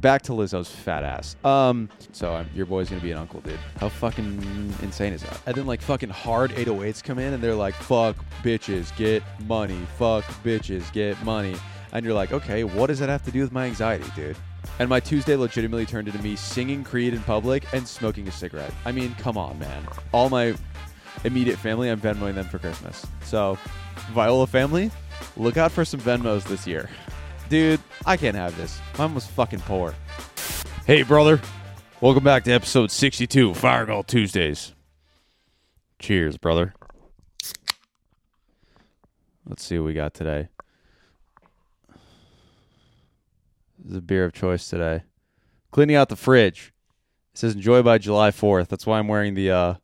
back to Lizzo's fat ass. Um, so um, your boy's gonna be an uncle, dude. How fucking insane is that? And then like fucking hard 808s come in and they're like, "Fuck bitches, get money. Fuck bitches, get money." And you're like, okay, what does that have to do with my anxiety, dude? And my Tuesday legitimately turned into me singing Creed in public and smoking a cigarette. I mean, come on, man. All my immediate family, I'm Venmoing them for Christmas. So, Viola family, look out for some Venmos this year. Dude, I can't have this. Mine was fucking poor. Hey, brother. Welcome back to episode 62 Firing All Tuesdays. Cheers, brother. Let's see what we got today. A beer of choice today. Cleaning out the fridge. It says enjoy by July 4th. That's why I'm wearing the uh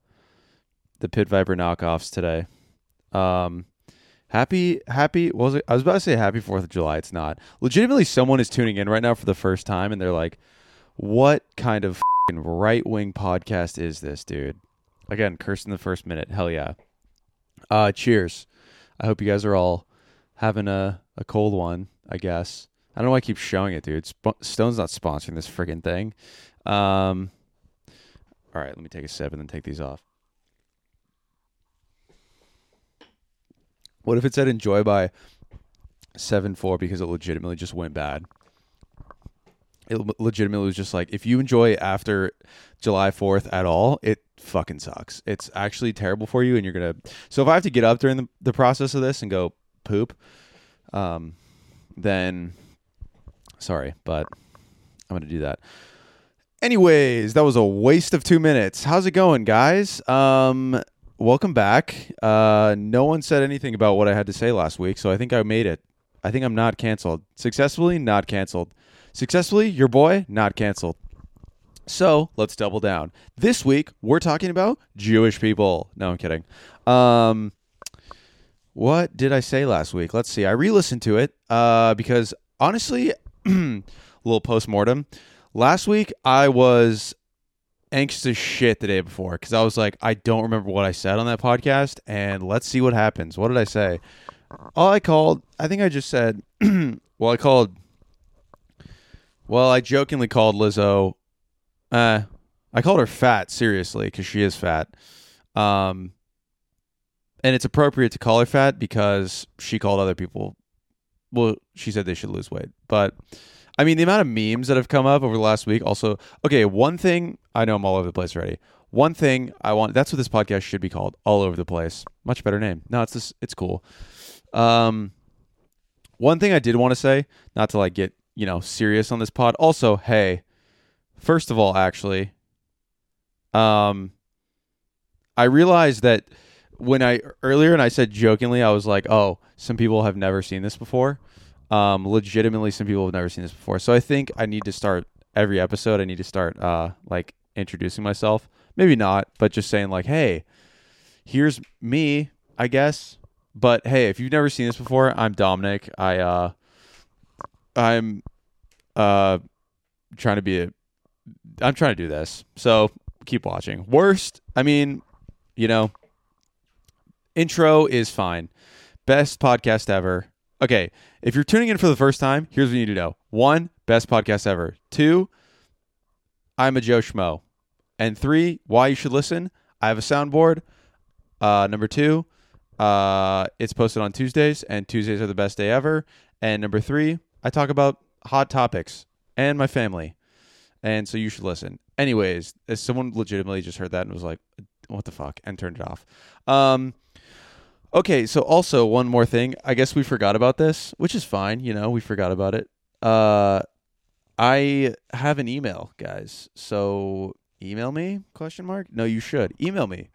the Pit Viper knockoffs today. Um happy happy was it? I was about to say happy 4th of July. It's not. Legitimately someone is tuning in right now for the first time and they're like what kind of right-wing podcast is this, dude? Again, cursing the first minute. Hell yeah. Uh cheers. I hope you guys are all having a a cold one, I guess. I don't know why I keep showing it, dude. Sp- Stone's not sponsoring this freaking thing. Um, all right, let me take a sip and then take these off. What if it said enjoy by 7 4 because it legitimately just went bad? It legitimately was just like, if you enjoy after July 4th at all, it fucking sucks. It's actually terrible for you, and you're to. So if I have to get up during the, the process of this and go poop, um, then Sorry, but I'm to do that. Anyways, that was a waste of two minutes. How's it going, guys? Um, welcome back. Uh, no one said anything about what I had to say last week, so I think I made it. I think I'm not canceled. Successfully, not canceled. Successfully, your boy, not canceled. So let's double down. This week, we're talking about Jewish people. No, I'm kidding. Um, what did I say last week? Let's see. I re listened to it uh, because honestly, little post mortem. Last week I was anxious as shit the day before because I was like, I don't remember what I said on that podcast, and let's see what happens. What did I say? All I called, I think I just said, well, I called, well, I jokingly called Lizzo, uh, I called her fat, seriously, because she is fat. Um, and it's appropriate to call her fat because she called other people well, she said they should lose weight. But I mean, the amount of memes that have come up over the last week. Also, okay, one thing I know I'm all over the place already. One thing I want. That's what this podcast should be called. All over the place. Much better name. No, it's this. It's cool. Um, one thing I did want to say, not to like get you know serious on this pod. Also, hey, first of all, actually, um, I realized that when I earlier and I said jokingly, I was like, "Oh, some people have never seen this before." Um, legitimately, some people have never seen this before. So I think I need to start every episode. I need to start uh like introducing myself. Maybe not, but just saying like, "Hey, here's me," I guess. But hey, if you've never seen this before, I'm Dominic. I uh, I'm uh, trying to be a. I'm trying to do this. So keep watching. Worst, I mean, you know, intro is fine. Best podcast ever. Okay, if you're tuning in for the first time, here's what you need to know. One, best podcast ever. Two, I'm a Joe Schmo. And three, why you should listen. I have a soundboard. Uh, number two, uh, it's posted on Tuesdays, and Tuesdays are the best day ever. And number three, I talk about hot topics and my family. And so you should listen. Anyways, as someone legitimately just heard that and was like, what the fuck, and turned it off. Um, Okay, so also one more thing. I guess we forgot about this, which is fine. You know, we forgot about it. Uh, I have an email, guys. So email me? Question mark? No, you should email me.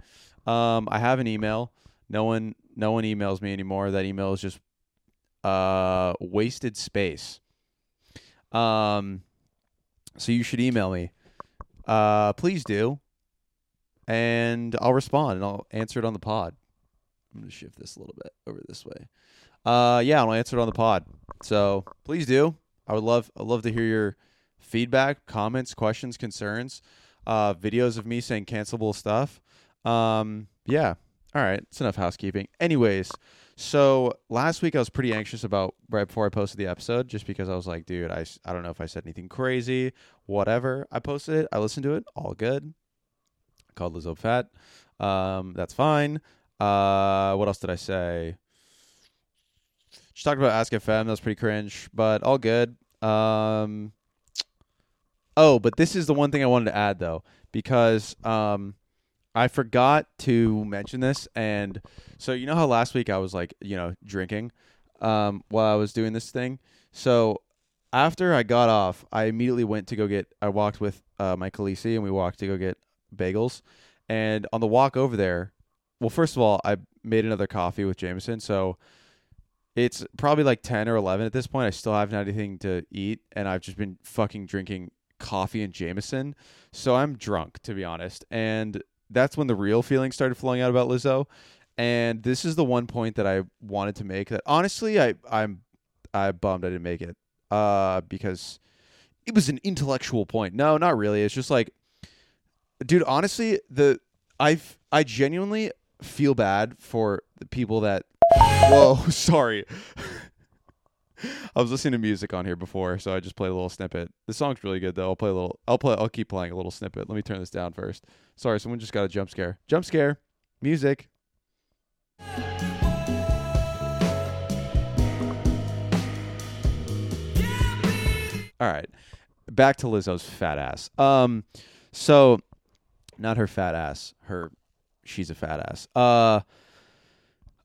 Um, I have an email. No one, no one emails me anymore. That email is just uh wasted space. Um, so you should email me. Uh, please do, and I'll respond and I'll answer it on the pod. I'm gonna shift this a little bit over this way. Uh, yeah, I'll answer it on the pod. So please do. I would love, I'd love to hear your feedback, comments, questions, concerns, uh, videos of me saying cancelable stuff. Um, yeah. All right, it's enough housekeeping. Anyways, so last week I was pretty anxious about right before I posted the episode, just because I was like, dude, I, I don't know if I said anything crazy, whatever. I posted it, I listened to it, all good. Called Lizzo fat. Um, that's fine. Uh, what else did I say? She talked about Ask FM. That was pretty cringe, but all good. Um, oh, but this is the one thing I wanted to add though, because um, I forgot to mention this, and so you know how last week I was like, you know, drinking, um, while I was doing this thing. So after I got off, I immediately went to go get. I walked with uh, my Khaleesi, and we walked to go get bagels. And on the walk over there, well, first of all, I made another coffee with Jameson, so it's probably like ten or eleven at this point. I still haven't had anything to eat, and I've just been fucking drinking coffee and Jameson. So I'm drunk, to be honest. And that's when the real feelings started flowing out about Lizzo. And this is the one point that I wanted to make that honestly I I'm I bummed I didn't make it. Uh because it was an intellectual point. No, not really. It's just like dude, honestly, the I've I genuinely feel bad for the people that Whoa, sorry. I was listening to music on here before, so I just played a little snippet. The song's really good though. I'll play a little I'll play I'll keep playing a little snippet. Let me turn this down first. Sorry, someone just got a jump scare. Jump scare. Music. All right. Back to Lizzo's fat ass. Um so not her fat ass, her she's a fat ass. Uh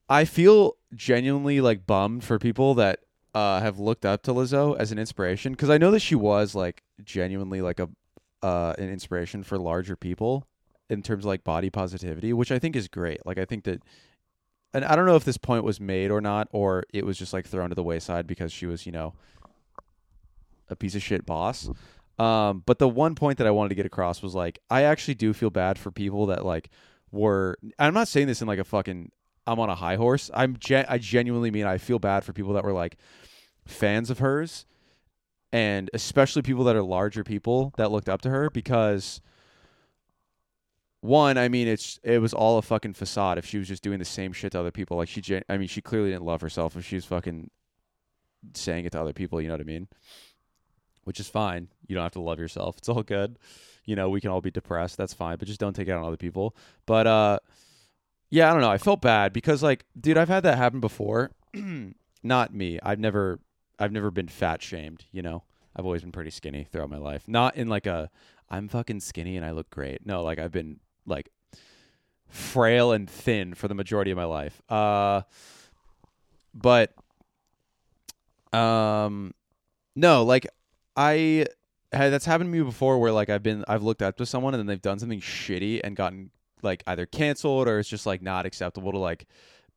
I feel genuinely like bummed for people that uh, have looked up to Lizzo as an inspiration because I know that she was like genuinely like a uh, an inspiration for larger people in terms of like body positivity, which I think is great. Like I think that, and I don't know if this point was made or not, or it was just like thrown to the wayside because she was you know a piece of shit boss. Um, but the one point that I wanted to get across was like I actually do feel bad for people that like were. I'm not saying this in like a fucking I'm on a high horse. I'm gen- I genuinely mean I feel bad for people that were like fans of hers and especially people that are larger people that looked up to her because one, I mean it's it was all a fucking facade if she was just doing the same shit to other people like she gen- I mean she clearly didn't love herself if she was fucking saying it to other people, you know what I mean? Which is fine. You don't have to love yourself. It's all good. You know, we can all be depressed. That's fine, but just don't take it on other people. But uh yeah, I don't know. I felt bad because like, dude, I've had that happen before. Not me. I've never I've never been fat shamed, you know. I've always been pretty skinny throughout my life. Not in like a I'm fucking skinny and I look great. No, like I've been like frail and thin for the majority of my life. Uh but um no, like I that's happened to me before where like I've been I've looked up to someone and then they've done something shitty and gotten like either canceled or it's just like not acceptable to like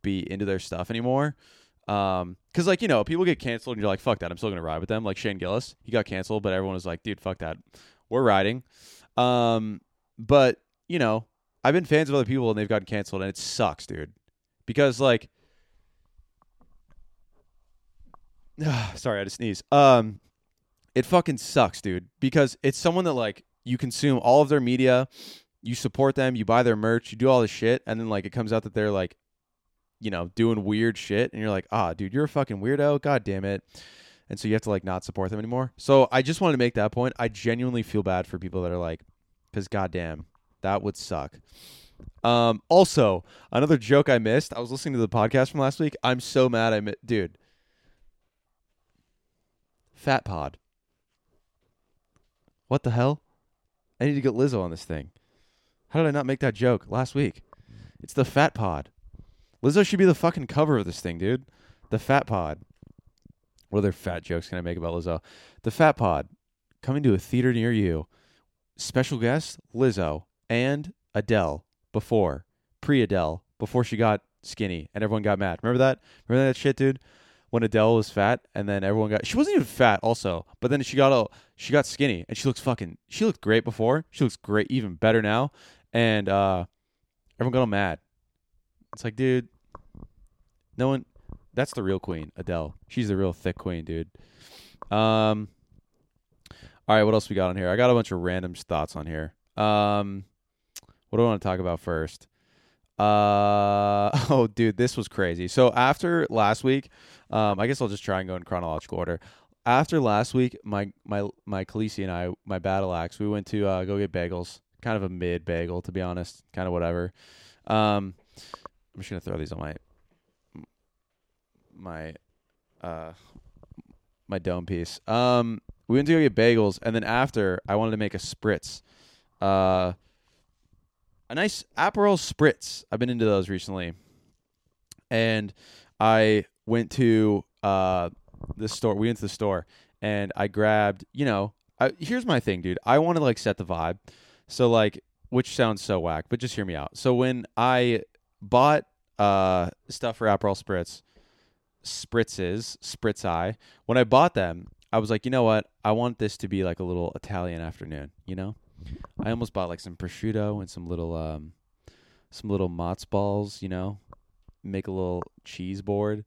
be into their stuff anymore. Um, cause like, you know, people get canceled and you're like, fuck that. I'm still to ride with them. Like Shane Gillis, he got canceled, but everyone was like, dude, fuck that. We're riding. Um, but you know, I've been fans of other people and they've gotten canceled and it sucks, dude, because like, sorry, I had to sneeze. Um, it fucking sucks, dude, because it's someone that like you consume all of their media, you support them, you buy their merch, you do all this shit, and then like it comes out that they're like, you know, doing weird shit, and you're like, ah, dude, you're a fucking weirdo. God damn it. And so you have to like not support them anymore. So I just wanted to make that point. I genuinely feel bad for people that are like, because goddamn, that would suck. Um, also, another joke I missed. I was listening to the podcast from last week. I'm so mad. I mi- dude, Fat Pod. What the hell? I need to get Lizzo on this thing. How did I not make that joke last week? It's the Fat Pod. Lizzo should be the fucking cover of this thing, dude. The Fat Pod. What other fat jokes can I make about Lizzo? The Fat Pod coming to a theater near you. Special guest Lizzo and Adele before pre Adele before she got skinny and everyone got mad. Remember that? Remember that shit, dude? When Adele was fat and then everyone got she wasn't even fat also, but then she got all she got skinny and she looks fucking she looked great before. She looks great even better now. And uh everyone got all mad. It's like, dude, no one that's the real queen, Adele. She's the real thick queen, dude. Um all right, what else we got on here? I got a bunch of random thoughts on here. Um, what do I want to talk about first? Uh oh, dude, this was crazy. So after last week, um, I guess I'll just try and go in chronological order. After last week, my my my Khaleesi and I, my battle axe, we went to uh, go get bagels. Kind of a mid bagel, to be honest. Kind of whatever. Um, I'm just gonna throw these on my my uh my dome piece. Um, we went to go get bagels, and then after, I wanted to make a spritz. Uh, a nice Aperol spritz. I've been into those recently, and I went to uh the store. We went to the store, and I grabbed. You know, I, here's my thing, dude. I want to like set the vibe. So like, which sounds so whack, but just hear me out. So when I bought uh stuff for Aperol spritz, spritzes, spritz eye. When I bought them, I was like, you know what? I want this to be like a little Italian afternoon. You know, I almost bought like some prosciutto and some little um, some little mozz balls. You know, make a little cheese board.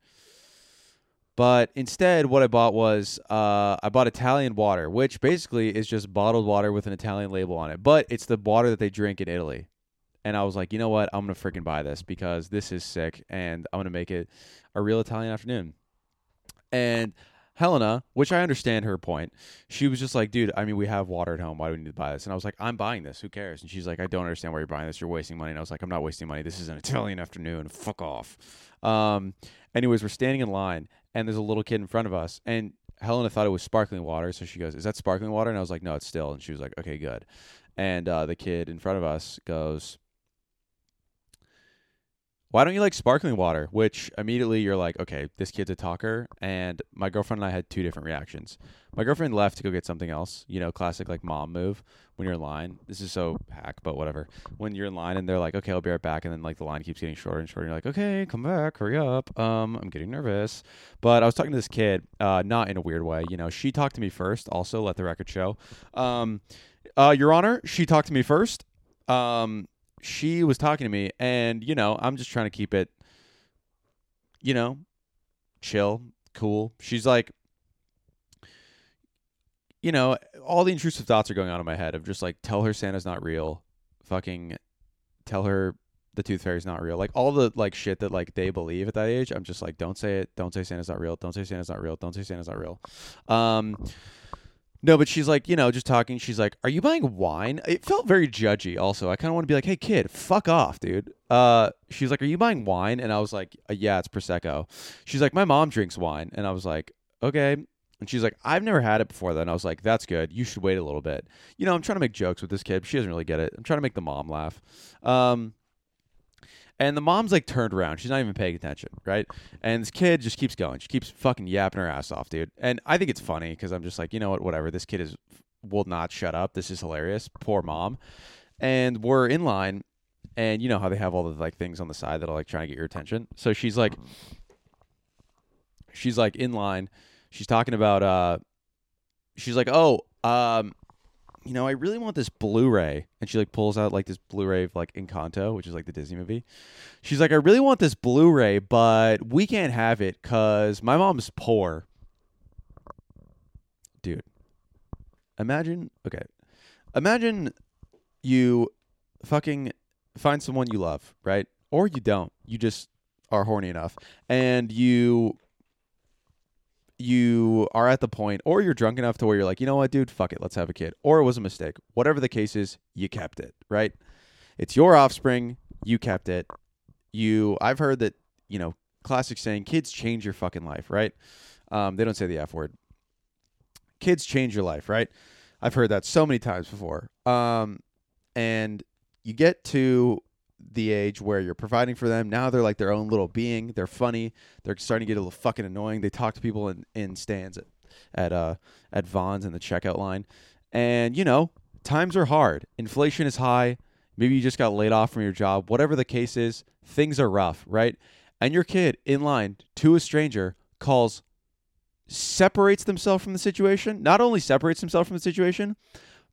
But instead, what I bought was uh, I bought Italian water, which basically is just bottled water with an Italian label on it. But it's the water that they drink in Italy. And I was like, you know what? I'm gonna freaking buy this because this is sick, and I'm gonna make it a real Italian afternoon. And Helena, which I understand her point, she was just like, dude, I mean, we have water at home. Why do we need to buy this? And I was like, I'm buying this. Who cares? And she's like, I don't understand why you're buying this. You're wasting money. And I was like, I'm not wasting money. This is an Italian afternoon. Fuck off. Um, anyways, we're standing in line, and there's a little kid in front of us, and Helena thought it was sparkling water, so she goes, "Is that sparkling water?" And I was like, "No, it's still." And she was like, "Okay, good." And uh, the kid in front of us goes, why don't you like sparkling water? Which immediately you're like, okay, this kid's a talker. And my girlfriend and I had two different reactions. My girlfriend left to go get something else, you know, classic like mom move when you're in line. This is so hack, but whatever. When you're in line and they're like, okay, I'll be right back. And then like the line keeps getting shorter and shorter. And you're like, okay, come back, hurry up. Um, I'm getting nervous. But I was talking to this kid, uh, not in a weird way. You know, she talked to me first, also, let the record show. Um, uh, Your Honor, she talked to me first. Um, she was talking to me, and you know, I'm just trying to keep it, you know, chill, cool. She's like, you know, all the intrusive thoughts are going on in my head of just like, tell her Santa's not real, fucking, tell her the tooth fairy's not real. Like all the like shit that like they believe at that age. I'm just like, don't say it. Don't say Santa's not real. Don't say Santa's not real. Don't say Santa's not real. Um, no, but she's like, you know, just talking. She's like, "Are you buying wine?" It felt very judgy. Also, I kind of want to be like, "Hey, kid, fuck off, dude." Uh, she's like, "Are you buying wine?" And I was like, uh, "Yeah, it's prosecco." She's like, "My mom drinks wine," and I was like, "Okay." And she's like, "I've never had it before." Then I was like, "That's good. You should wait a little bit." You know, I'm trying to make jokes with this kid. She doesn't really get it. I'm trying to make the mom laugh. Um, and the mom's like turned around. She's not even paying attention, right? And this kid just keeps going. She keeps fucking yapping her ass off, dude. And I think it's funny because I'm just like, you know what, whatever. This kid is will not shut up. This is hilarious. Poor mom. And we're in line, and you know how they have all the like things on the side that are like trying to get your attention. So she's like, she's like in line. She's talking about uh, she's like, oh, um, you know, I really want this Blu-ray, and she like pulls out like this Blu-ray of like Encanto, which is like the Disney movie. She's like, I really want this Blu-ray, but we can't have it because my mom's poor. Dude, imagine. Okay, imagine you fucking find someone you love, right? Or you don't. You just are horny enough, and you you are at the point or you're drunk enough to where you're like, you know what, dude, fuck it, let's have a kid. Or it was a mistake. Whatever the case is, you kept it, right? It's your offspring, you kept it. You I've heard that, you know, classic saying, kids change your fucking life, right? Um, they don't say the F word. Kids change your life, right? I've heard that so many times before. Um, and you get to the age where you're providing for them. Now they're like their own little being. They're funny. They're starting to get a little fucking annoying. They talk to people in, in stands at at uh at Vons in the checkout line. And you know, times are hard. Inflation is high. Maybe you just got laid off from your job. Whatever the case is, things are rough, right? And your kid in line to a stranger calls separates themselves from the situation. Not only separates himself from the situation,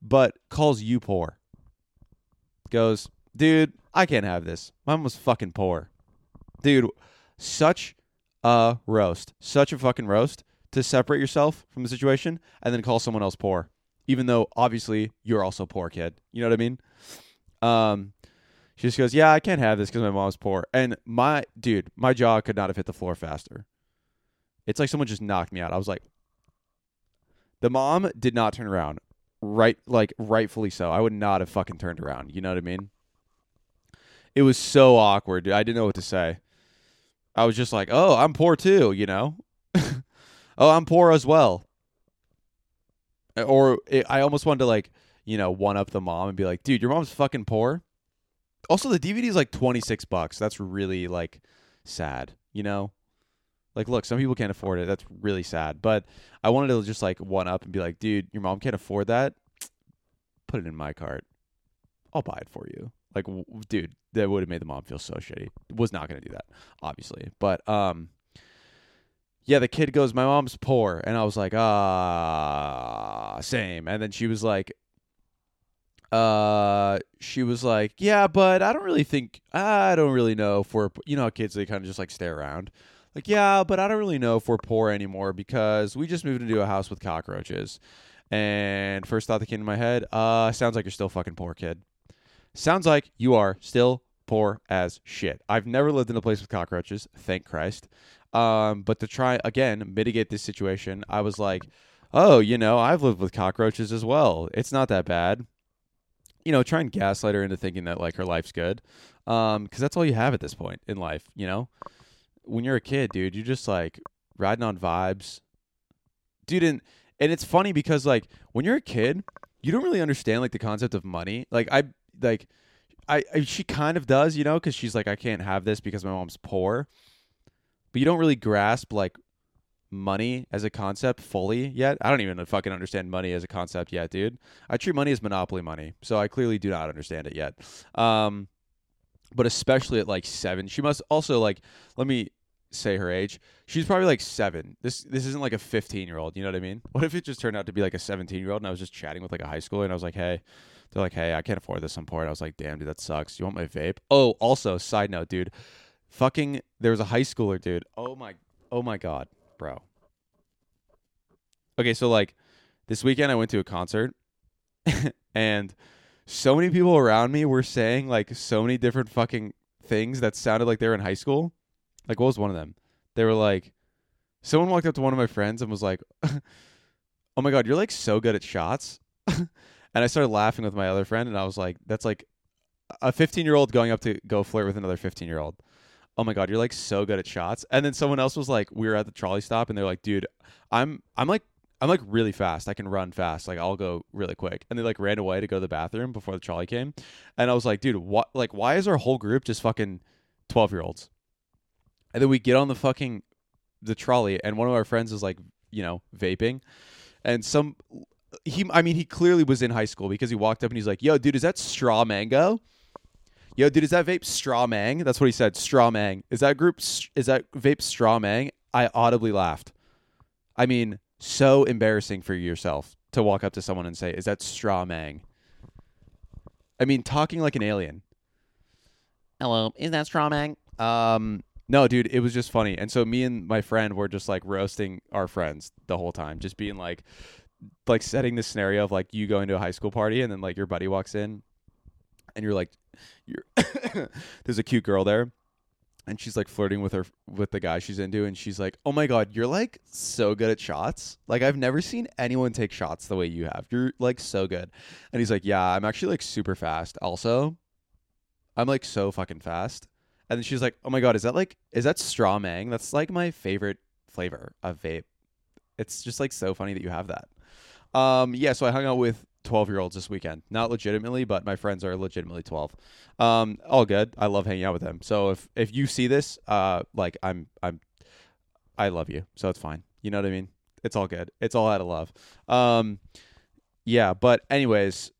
but calls you poor. Goes, dude, I can't have this. Mom was fucking poor. Dude, such a roast. Such a fucking roast to separate yourself from the situation and then call someone else poor. Even though obviously you're also poor, kid. You know what I mean? Um She just goes, "Yeah, I can't have this because my mom's poor." And my dude, my jaw could not have hit the floor faster. It's like someone just knocked me out. I was like, the mom did not turn around. Right, like rightfully so. I would not have fucking turned around. You know what I mean? It was so awkward. Dude. I didn't know what to say. I was just like, "Oh, I'm poor too," you know. oh, I'm poor as well. Or it, I almost wanted to like, you know, one up the mom and be like, "Dude, your mom's fucking poor." Also, the DVD is like 26 bucks. That's really like sad, you know? Like, look, some people can't afford it. That's really sad. But I wanted to just like one up and be like, dude, your mom can't afford that. Put it in my cart. I'll buy it for you. Like, w- dude, that would have made the mom feel so shitty. Was not gonna do that, obviously. But um, yeah, the kid goes, my mom's poor, and I was like, ah, same. And then she was like, uh she was like yeah but i don't really think i don't really know if we're you know kids they kind of just like stare around like yeah but i don't really know if we're poor anymore because we just moved into a house with cockroaches and first thought that came to my head uh sounds like you're still fucking poor kid sounds like you are still poor as shit i've never lived in a place with cockroaches thank christ um but to try again mitigate this situation i was like oh you know i've lived with cockroaches as well it's not that bad you know, try and gaslight her into thinking that like her life's good, um, because that's all you have at this point in life. You know, when you're a kid, dude, you're just like riding on vibes, dude. And and it's funny because like when you're a kid, you don't really understand like the concept of money. Like I like. I, I she kind of does, you know, because she's like, I can't have this because my mom's poor. But you don't really grasp like money as a concept fully yet. I don't even fucking understand money as a concept yet, dude. I treat money as monopoly money, so I clearly do not understand it yet. Um, but especially at like seven, she must also like. Let me say her age. She's probably like seven. This this isn't like a fifteen year old. You know what I mean? What if it just turned out to be like a seventeen year old and I was just chatting with like a high schooler and I was like, hey. They're like, hey, I can't afford this. I'm I was like, damn, dude, that sucks. You want my vape? Oh, also, side note, dude. Fucking, there was a high schooler, dude. Oh my, oh my god bro. Okay, so like this weekend I went to a concert and so many people around me were saying like so many different fucking things that sounded like they were in high school. Like what was one of them? They were like someone walked up to one of my friends and was like, "Oh my god, you're like so good at shots." and I started laughing with my other friend and I was like, that's like a 15-year-old going up to go flirt with another 15-year-old oh my god, you're like so good at shots. And then someone else was like, we were at the trolley stop, and they're like, dude, I'm I'm like I'm like really fast. I can run fast. Like I'll go really quick. And they like ran away to go to the bathroom before the trolley came. And I was like, dude, what? Like, why is our whole group just fucking twelve year olds? And then we get on the fucking the trolley, and one of our friends is like, you know, vaping, and some he, I mean, he clearly was in high school because he walked up and he's like, yo, dude, is that straw mango? Yo, dude, is that vape straw mang? That's what he said. Straw mang. Is that group? Is that vape straw mang? I audibly laughed. I mean, so embarrassing for yourself to walk up to someone and say, "Is that straw mang?" I mean, talking like an alien. Hello, is that straw mang? Um, no, dude, it was just funny. And so me and my friend were just like roasting our friends the whole time, just being like, like setting the scenario of like you going to a high school party and then like your buddy walks in, and you're like, you're there's a cute girl there and she's like flirting with her with the guy she's into and she's like oh my god you're like so good at shots. Like i've never seen anyone take shots the way you have. You're like so good. And he's like yeah i'm actually like super fast. Also i'm like so fucking fast. And then she's like oh my god is that like is that straw mang? That's like my favorite flavor of vape. It's just like so funny that you have that um yeah so i hung out with 12 year olds this weekend. Not legitimately, but my friends are legitimately 12. Um, all good. I love hanging out with them. So if, if you see this, uh, like I'm, I'm, I love you. So it's fine. You know what I mean? It's all good. It's all out of love. Um, yeah. But anyways,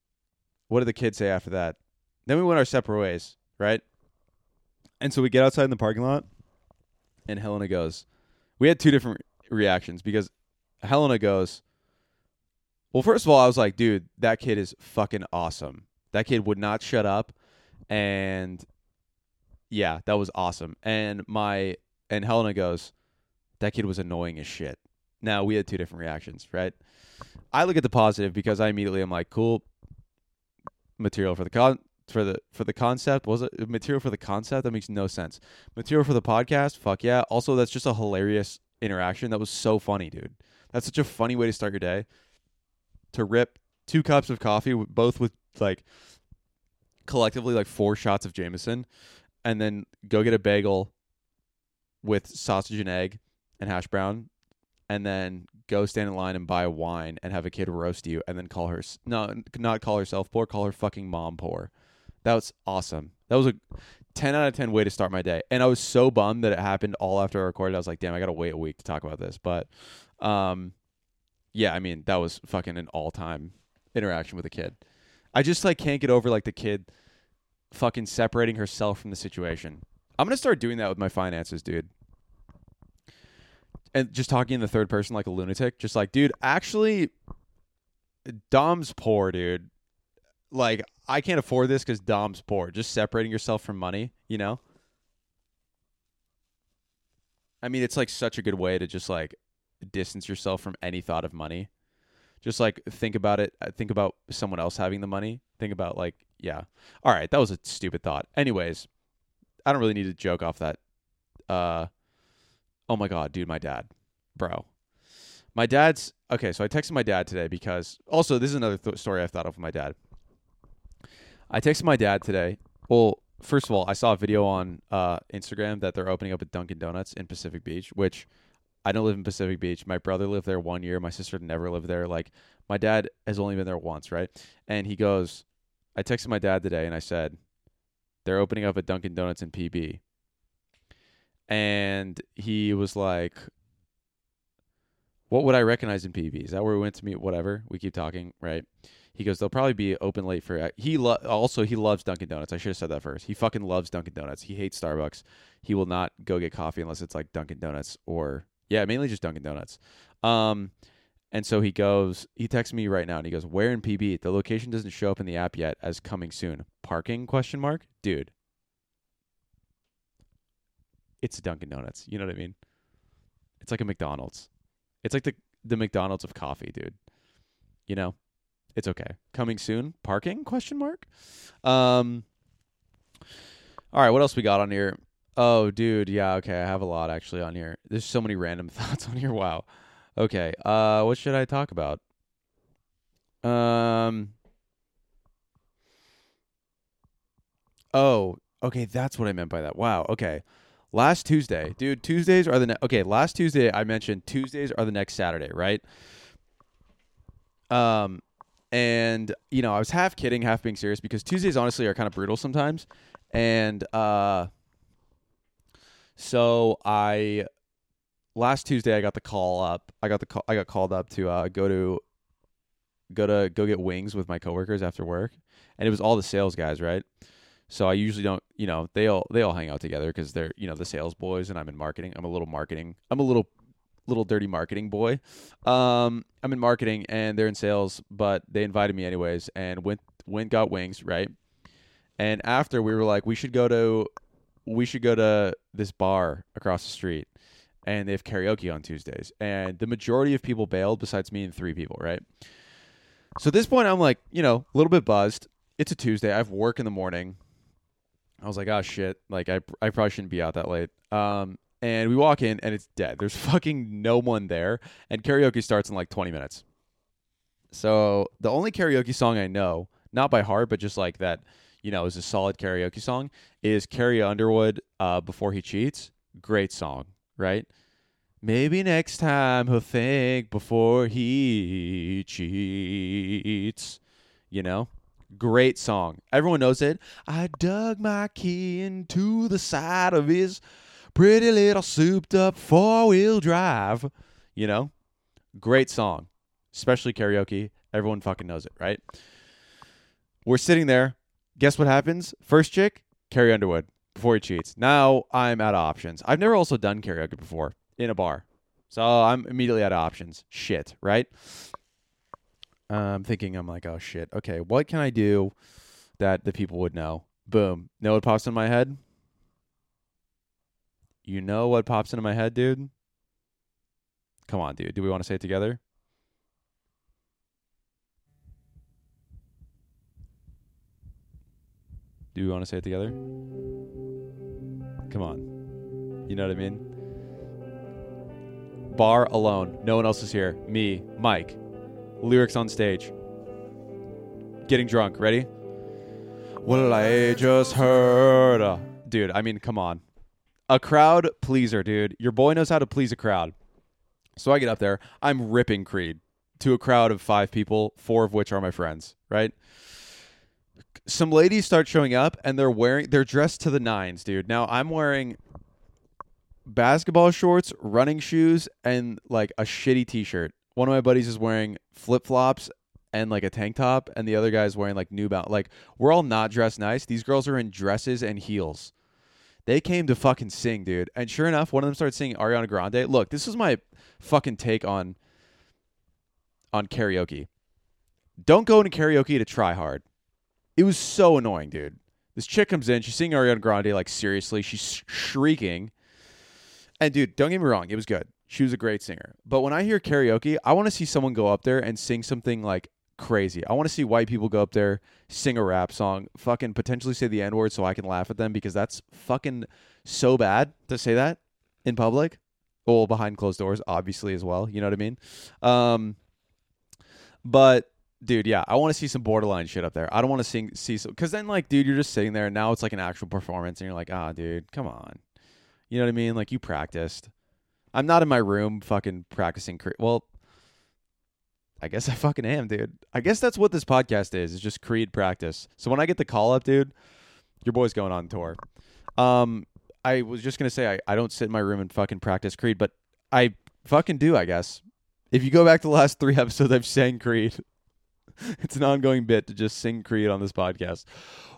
what did the kids say after that? Then we went our separate ways, right? And so we get outside in the parking lot, and Helena goes, we had two different reactions because Helena goes, well, first of all, I was like, dude, that kid is fucking awesome. That kid would not shut up. And yeah, that was awesome. And my and Helena goes, that kid was annoying as shit. Now we had two different reactions, right? I look at the positive because I immediately am like, cool material for the con for the for the concept was it material for the concept that makes no sense material for the podcast fuck yeah also that's just a hilarious interaction that was so funny dude that's such a funny way to start your day to rip two cups of coffee both with like collectively like four shots of jameson and then go get a bagel with sausage and egg and hash brown and then go stand in line and buy wine and have a kid roast you and then call her no not call herself poor call her fucking mom poor. That was awesome. That was a 10 out of 10 way to start my day and i was so bummed that it happened all after i recorded. I was like damn i gotta wait a week to talk about this. But um yeah i mean that was fucking an all-time interaction with a kid. I just like can't get over like the kid fucking separating herself from the situation. I'm gonna start doing that with my finances dude. And just talking in the third person like a lunatic just like dude actually dom's poor dude. Like i can't afford this because dom's poor. Just separating yourself from money you know? I mean it's like such a good way to just like distance yourself from any thought of money. Just like think about it uh, think about someone else having the money. Think about like yeah. All right that was a stupid thought. Anyways i don't really need to joke off that. Uh oh my god dude my dad bro. My dad's okay so i texted my dad today because also this is another th- story i've thought of with my dad. I texted my dad today. Well first of all i saw a video on uh, instagram that they're opening up a dunkin' donuts in pacific beach which i don't live in pacific beach my brother lived there one year my sister never lived there like my dad has only been there once right and he goes i texted my dad today and i said they're opening up a dunkin' donuts in pb and he was like what would I recognize in PB? Is that where we went to meet? Whatever. We keep talking, right? He goes, they'll probably be open late for. He lo- also he loves Dunkin' Donuts. I should have said that first. He fucking loves Dunkin' Donuts. He hates Starbucks. He will not go get coffee unless it's like Dunkin' Donuts or yeah, mainly just Dunkin' Donuts. Um, and so he goes. He texts me right now and he goes, "Where in PB? The location doesn't show up in the app yet as coming soon. Parking? Question mark, dude. It's a Dunkin' Donuts. You know what I mean? It's like a McDonald's. It's like the the McDonald's of coffee, dude. You know, it's okay. Coming soon. Parking? Question mark. Um. All right, what else we got on here? Oh, dude, yeah, okay. I have a lot actually on here. There's so many random thoughts on here. Wow. Okay. Uh, what should I talk about? Um. Oh, okay. That's what I meant by that. Wow. Okay. Last Tuesday, dude. Tuesdays are the ne- okay. Last Tuesday, I mentioned Tuesdays are the next Saturday, right? Um, and you know, I was half kidding, half being serious because Tuesdays honestly are kind of brutal sometimes, and uh, so I last Tuesday I got the call up. I got the call. I got called up to uh, go to go to go get wings with my coworkers after work, and it was all the sales guys, right? So I usually don't, you know, they all they all hang out together because they're, you know, the sales boys, and I'm in marketing. I'm a little marketing. I'm a little little dirty marketing boy. Um, I'm in marketing, and they're in sales, but they invited me anyways, and went went got wings, right? And after we were like, we should go to we should go to this bar across the street, and they have karaoke on Tuesdays, and the majority of people bailed, besides me and three people, right? So at this point, I'm like, you know, a little bit buzzed. It's a Tuesday. I have work in the morning. I was like, oh shit, like I I probably shouldn't be out that late. Um, and we walk in and it's dead. There's fucking no one there, and karaoke starts in like 20 minutes. So the only karaoke song I know, not by heart, but just like that, you know, is a solid karaoke song, is Carrie Underwood, uh, "Before He Cheats." Great song, right? Maybe next time he'll think before he cheats. You know, great song. Everyone knows it. I dug my key into the side of his pretty little souped up four wheel drive. You know, great song, especially karaoke. Everyone fucking knows it, right? We're sitting there. Guess what happens? First chick, Carrie Underwood, before he cheats. Now I'm out of options. I've never also done karaoke before in a bar. So I'm immediately out of options. Shit, right? I'm thinking, I'm like, oh shit. Okay, what can I do that the people would know? Boom. Know what pops in my head? You know what pops into my head, dude? Come on, dude. Do we want to say it together? Do we want to say it together? Come on. You know what I mean? Bar alone. No one else is here. Me, Mike. Lyrics on stage. Getting drunk. Ready? Well, I just heard. Dude, I mean, come on. A crowd pleaser, dude. Your boy knows how to please a crowd. So I get up there. I'm ripping Creed to a crowd of five people, four of which are my friends, right? Some ladies start showing up and they're wearing, they're dressed to the nines, dude. Now I'm wearing basketball shorts, running shoes, and like a shitty t shirt. One of my buddies is wearing flip flops and like a tank top, and the other guy's wearing like New Balance. Like, we're all not dressed nice. These girls are in dresses and heels. They came to fucking sing, dude. And sure enough, one of them started singing Ariana Grande. Look, this is my fucking take on on karaoke. Don't go into karaoke to try hard. It was so annoying, dude. This chick comes in, she's singing Ariana Grande like seriously, she's shrieking. And dude, don't get me wrong, it was good. She was a great singer. But when I hear karaoke, I want to see someone go up there and sing something like crazy. I want to see white people go up there, sing a rap song, fucking potentially say the N word so I can laugh at them because that's fucking so bad to say that in public. Well, behind closed doors, obviously, as well. You know what I mean? Um, but dude, yeah, I want to see some borderline shit up there. I don't want to sing see some because then like, dude, you're just sitting there and now it's like an actual performance, and you're like, ah, dude, come on. You know what I mean? Like you practiced. I'm not in my room fucking practicing. Cre- well, I guess I fucking am, dude. I guess that's what this podcast is. It's just Creed practice. So when I get the call up, dude, your boy's going on tour. Um, I was just gonna say I, I don't sit in my room and fucking practice Creed, but I fucking do, I guess. If you go back to the last three episodes, I've sang Creed. it's an ongoing bit to just sing Creed on this podcast.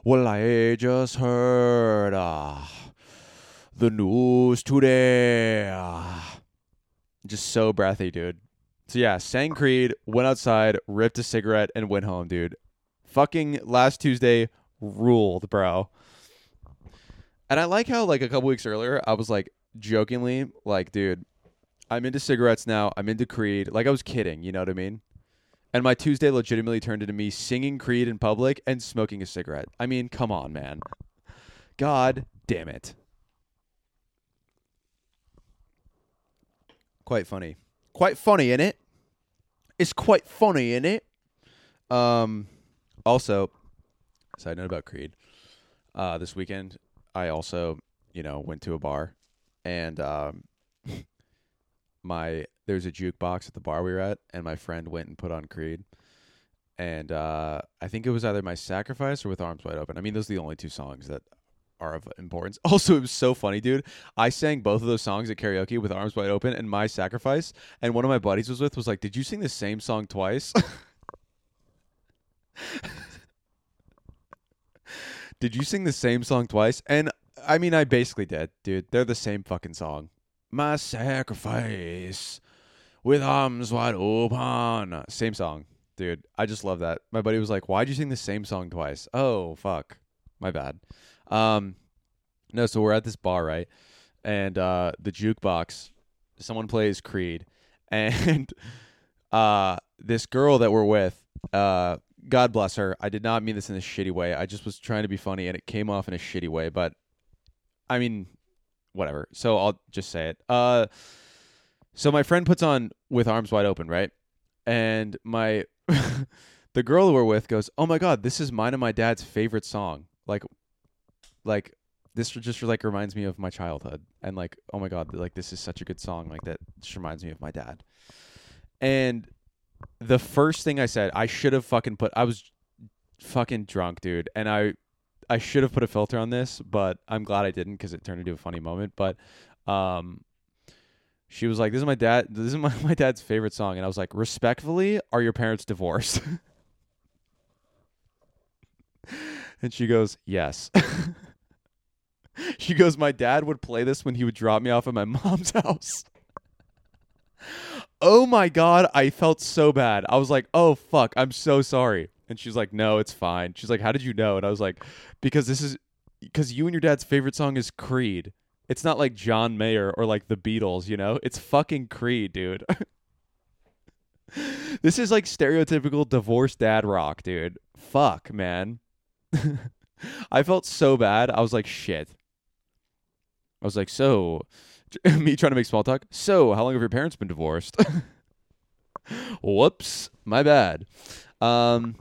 Well, I just heard uh, the news today. Just so breathy, dude. So yeah, sang Creed, went outside, ripped a cigarette, and went home, dude. Fucking last Tuesday ruled, bro. And I like how like a couple weeks earlier I was like jokingly like, dude, I'm into cigarettes now. I'm into Creed. Like I was kidding, you know what I mean? And my Tuesday legitimately turned into me singing Creed in public and smoking a cigarette. I mean, come on, man. God damn it. Quite funny. Quite funny in it. It's quite funny in it. Um also side note about Creed. Uh this weekend I also, you know, went to a bar and um my there's a jukebox at the bar we were at and my friend went and put on Creed. And uh I think it was either My Sacrifice or With Arms Wide Open. I mean, those are the only two songs that are of importance. Also, it was so funny, dude. I sang both of those songs at karaoke with Arms Wide Open and My Sacrifice, and one of my buddies was with was like, "Did you sing the same song twice?" did you sing the same song twice? And I mean, I basically did, dude. They're the same fucking song. My sacrifice with arms wide open. Same song, dude. I just love that. My buddy was like, "Why'd you sing the same song twice?" Oh, fuck. My bad. Um, no, so we're at this bar, right? And uh, the jukebox, someone plays Creed, and uh, this girl that we're with, uh, God bless her. I did not mean this in a shitty way. I just was trying to be funny, and it came off in a shitty way. But I mean, whatever. So I'll just say it. Uh, so my friend puts on with arms wide open, right? And my the girl we're with goes, "Oh my god, this is mine and my dad's favorite song." Like, like this just like reminds me of my childhood, and like, oh my god, like this is such a good song. Like that just reminds me of my dad. And the first thing I said, I should have fucking put. I was fucking drunk, dude, and I I should have put a filter on this, but I'm glad I didn't because it turned into a funny moment. But um, she was like, "This is my dad. This is my, my dad's favorite song," and I was like, "Respectfully, are your parents divorced?" and she goes, "Yes." she goes, "My dad would play this when he would drop me off at my mom's house." oh my god, I felt so bad. I was like, "Oh fuck, I'm so sorry." And she's like, "No, it's fine." She's like, "How did you know?" And I was like, "Because this is because you and your dad's favorite song is Creed. It's not like John Mayer or like the Beatles, you know? It's fucking Creed, dude." this is like stereotypical divorced dad rock, dude. Fuck, man. I felt so bad. I was like, shit. I was like, so, me trying to make small talk. So, how long have your parents been divorced? Whoops, my bad. Um,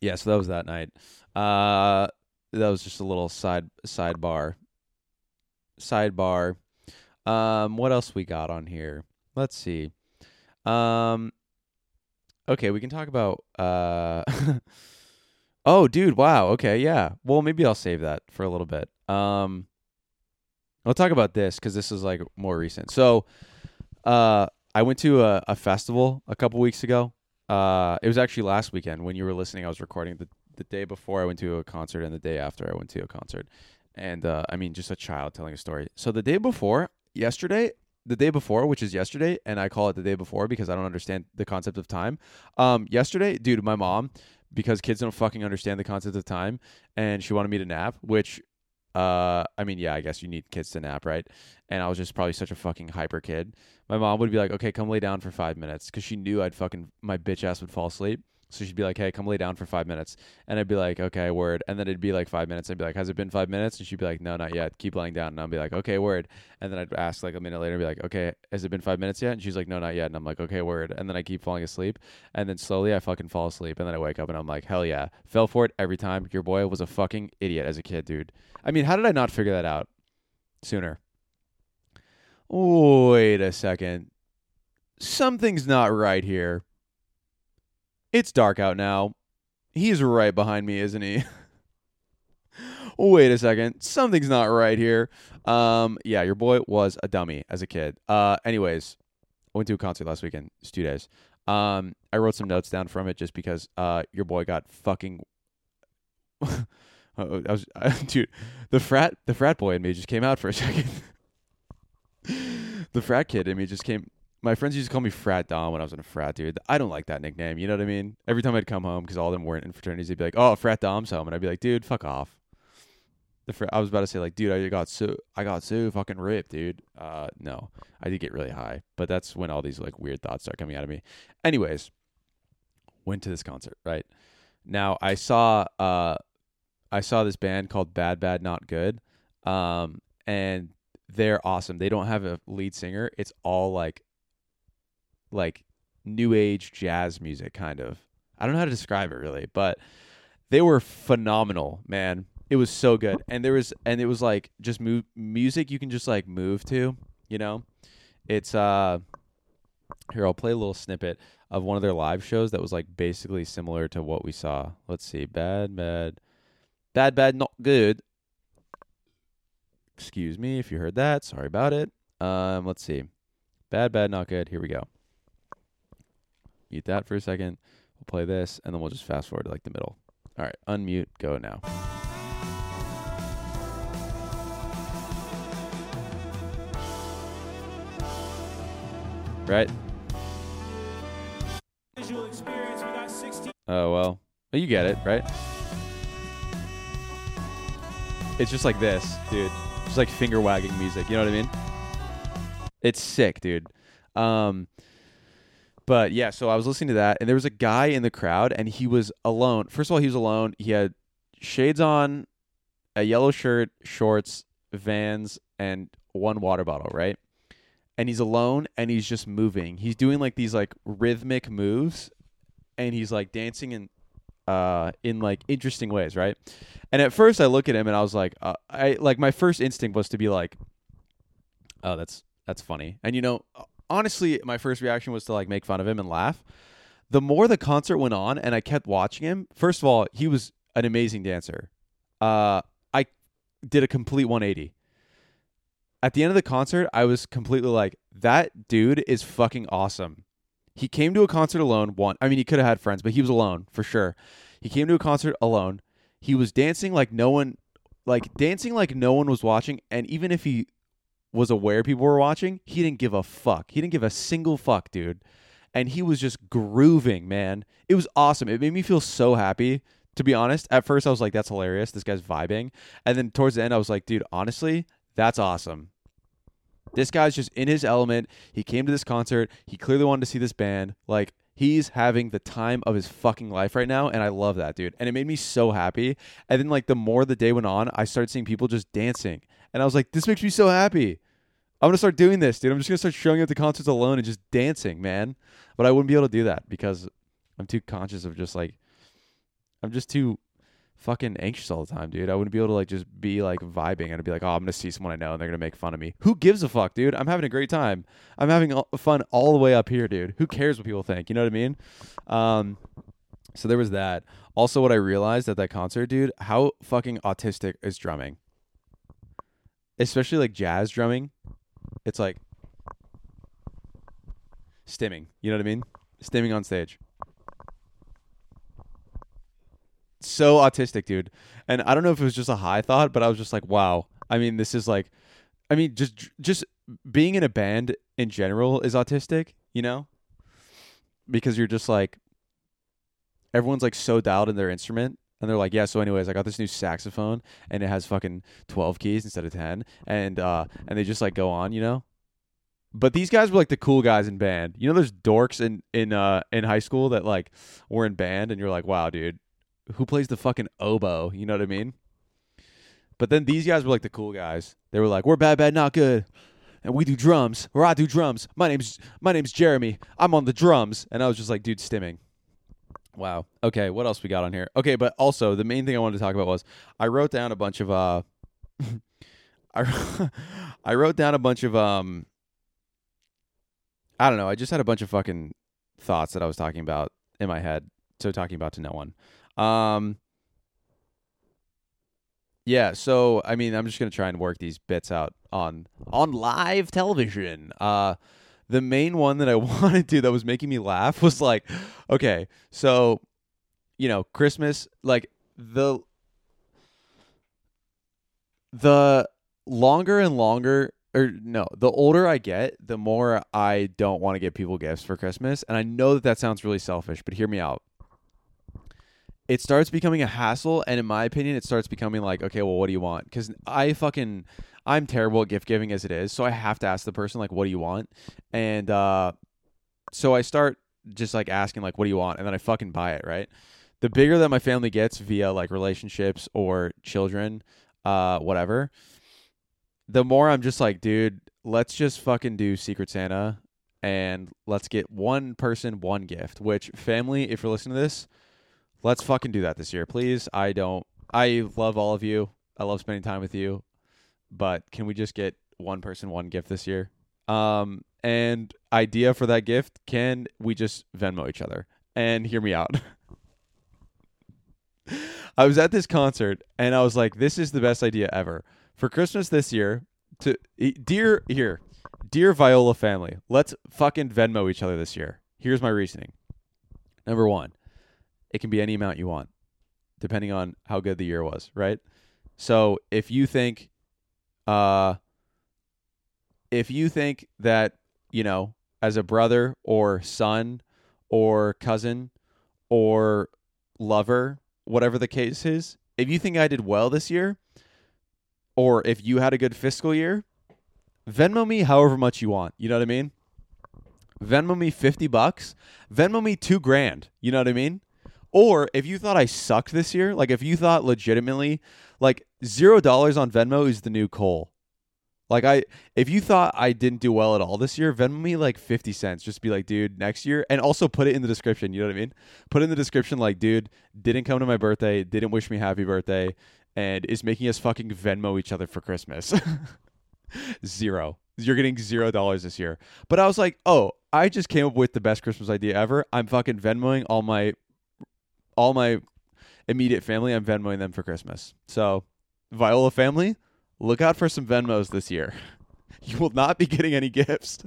yeah, so that was that night. Uh, that was just a little side sidebar. Sidebar. Um, what else we got on here? Let's see. Um, okay, we can talk about. Uh, oh, dude, wow. Okay, yeah. Well, maybe I'll save that for a little bit. Um, I'll talk about this because this is like more recent. So, uh, I went to a, a festival a couple weeks ago. Uh, it was actually last weekend when you were listening. I was recording the the day before I went to a concert and the day after I went to a concert. And uh, I mean, just a child telling a story. So the day before, yesterday, the day before, which is yesterday, and I call it the day before because I don't understand the concept of time. Um, yesterday, dude, my mom, because kids don't fucking understand the concept of time, and she wanted me to nap, which uh, I mean, yeah, I guess you need kids to nap, right? And I was just probably such a fucking hyper kid. My mom would be like, "Okay, come lay down for five minutes," because she knew I'd fucking my bitch ass would fall asleep. So she'd be like, "Hey, come lay down for five minutes," and I'd be like, "Okay, word." And then it'd be like five minutes. I'd be like, "Has it been five minutes?" And she'd be like, "No, not yet. Keep lying down." And I'd be like, "Okay, word." And then I'd ask like a minute later, and be like, "Okay, has it been five minutes yet?" And she's like, "No, not yet." And I'm like, "Okay, word." And then I keep falling asleep, and then slowly I fucking fall asleep, and then I wake up and I'm like, "Hell yeah, fell for it every time." Your boy was a fucking idiot as a kid, dude. I mean, how did I not figure that out sooner? Wait a second. Something's not right here. It's dark out now. He's right behind me, isn't he? Wait a second. Something's not right here. Um, yeah, your boy was a dummy as a kid. Uh, anyways, I went to a concert last weekend. It's two days. Um, I wrote some notes down from it just because uh, your boy got fucking. I was, I, dude, the frat, the frat boy in me just came out for a second. the frat kid in me just came my friends used to call me Frat Dom when I was in a frat, dude. I don't like that nickname. You know what I mean? Every time I'd come home, because all of them weren't in fraternities, they'd be like, "Oh, Frat Dom's home," and I'd be like, "Dude, fuck off." The fr- I was about to say like, "Dude, I got so I got so fucking ripped, dude." Uh, no, I did get really high, but that's when all these like weird thoughts start coming out of me. Anyways, went to this concert. Right now, I saw uh, I saw this band called Bad Bad Not Good, um, and they're awesome. They don't have a lead singer. It's all like like new age jazz music kind of. I don't know how to describe it really, but they were phenomenal, man. It was so good. And there was and it was like just move music you can just like move to, you know? It's uh here I'll play a little snippet of one of their live shows that was like basically similar to what we saw. Let's see. Bad bad bad bad not good. Excuse me if you heard that. Sorry about it. Um let's see. Bad bad not good. Here we go mute that for a second. We'll play this, and then we'll just fast forward to like the middle. All right, unmute, go now. Right? Visual experience, we got 16. Oh, well. Well, you get it, right? It's just like this, dude. Just like finger wagging music. You know what I mean? It's sick, dude. Um, but yeah, so I was listening to that, and there was a guy in the crowd, and he was alone. First of all, he was alone. He had shades on, a yellow shirt, shorts, Vans, and one water bottle, right? And he's alone, and he's just moving. He's doing like these like rhythmic moves, and he's like dancing in, uh, in like interesting ways, right? And at first, I look at him, and I was like, uh, I like my first instinct was to be like, oh, that's that's funny, and you know honestly, my first reaction was to like make fun of him and laugh. The more the concert went on and I kept watching him, first of all, he was an amazing dancer. Uh, I did a complete 180. At the end of the concert, I was completely like, that dude is fucking awesome. He came to a concert alone. One, I mean, he could have had friends, but he was alone for sure. He came to a concert alone. He was dancing like no one, like dancing like no one was watching. And even if he was aware people were watching, he didn't give a fuck. He didn't give a single fuck, dude. And he was just grooving, man. It was awesome. It made me feel so happy. To be honest, at first I was like, that's hilarious. This guy's vibing. And then towards the end, I was like, dude, honestly, that's awesome. This guy's just in his element. He came to this concert. He clearly wanted to see this band. Like, He's having the time of his fucking life right now, and I love that, dude. And it made me so happy. And then, like, the more the day went on, I started seeing people just dancing, and I was like, this makes me so happy. I'm gonna start doing this, dude. I'm just gonna start showing up to concerts alone and just dancing, man. But I wouldn't be able to do that because I'm too conscious of just like I'm just too fucking anxious all the time, dude. I wouldn't be able to like just be like vibing and be like, oh, I'm gonna see someone I know and they're gonna make fun of me. Who gives a fuck, dude? I'm having a great time. I'm having fun all the way up here, dude. Who cares what people think? You know what I mean? Um, so there was that. Also, what I realized at that concert, dude, how fucking autistic is drumming, especially like jazz drumming. It's like stimming. You know what I mean? Stimming on stage. So autistic, dude. And I don't know if it was just a high thought, but I was just like, wow. I mean, this is like, I mean, just just being in a band in general is autistic, you know, because you're just like, everyone's like so dialed in their instrument. And they're like, yeah. So, anyways, I got this new saxophone, and it has fucking twelve keys instead of ten, and uh, and they just like go on, you know. But these guys were like the cool guys in band. You know, there's dorks in in uh in high school that like were in band, and you're like, wow, dude, who plays the fucking oboe? You know what I mean? But then these guys were like the cool guys. They were like, we're bad, bad, not good, and we do drums, or I do drums. My name's my name's Jeremy. I'm on the drums, and I was just like, dude, stimming. Wow. Okay, what else we got on here? Okay, but also the main thing I wanted to talk about was I wrote down a bunch of uh I I wrote down a bunch of um I don't know, I just had a bunch of fucking thoughts that I was talking about in my head, so talking about to no one. Um Yeah, so I mean, I'm just to try and work these bits out on on live television. Uh the main one that I wanted to that was making me laugh was like, okay, so you know, Christmas, like the the longer and longer or no, the older I get, the more I don't want to get people gifts for Christmas. And I know that that sounds really selfish, but hear me out. It starts becoming a hassle, and in my opinion, it starts becoming like, okay, well, what do you want? Because I fucking, I'm terrible at gift giving as it is, so I have to ask the person like, what do you want? And uh, so I start just like asking like, what do you want? And then I fucking buy it, right? The bigger that my family gets via like relationships or children, uh, whatever, the more I'm just like, dude, let's just fucking do Secret Santa and let's get one person one gift. Which family, if you're listening to this, let's fucking do that this year, please. I don't. I love all of you. I love spending time with you, but can we just get one person one gift this year? Um, and idea for that gift: can we just Venmo each other? And hear me out. I was at this concert and I was like, this is the best idea ever. For Christmas this year, to dear here, dear Viola family, let's fucking Venmo each other this year. Here's my reasoning. Number one, it can be any amount you want, depending on how good the year was, right? So if you think, uh, if you think that you know, as a brother or son or cousin or lover, whatever the case is, if you think I did well this year, or if you had a good fiscal year, Venmo me however much you want. You know what I mean? Venmo me 50 bucks, Venmo me 2 grand. You know what I mean? Or if you thought I sucked this year, like if you thought legitimately like 0 dollars on Venmo is the new coal. Like I if you thought I didn't do well at all this year, Venmo me like 50 cents. Just be like, dude, next year and also put it in the description, you know what I mean? Put in the description like, dude, didn't come to my birthday, didn't wish me happy birthday and is making us fucking Venmo each other for Christmas. zero. You're getting zero dollars this year. But I was like, oh, I just came up with the best Christmas idea ever. I'm fucking Venmoing all my all my immediate family. I'm Venmoing them for Christmas. So Viola family, look out for some Venmos this year. You will not be getting any gifts.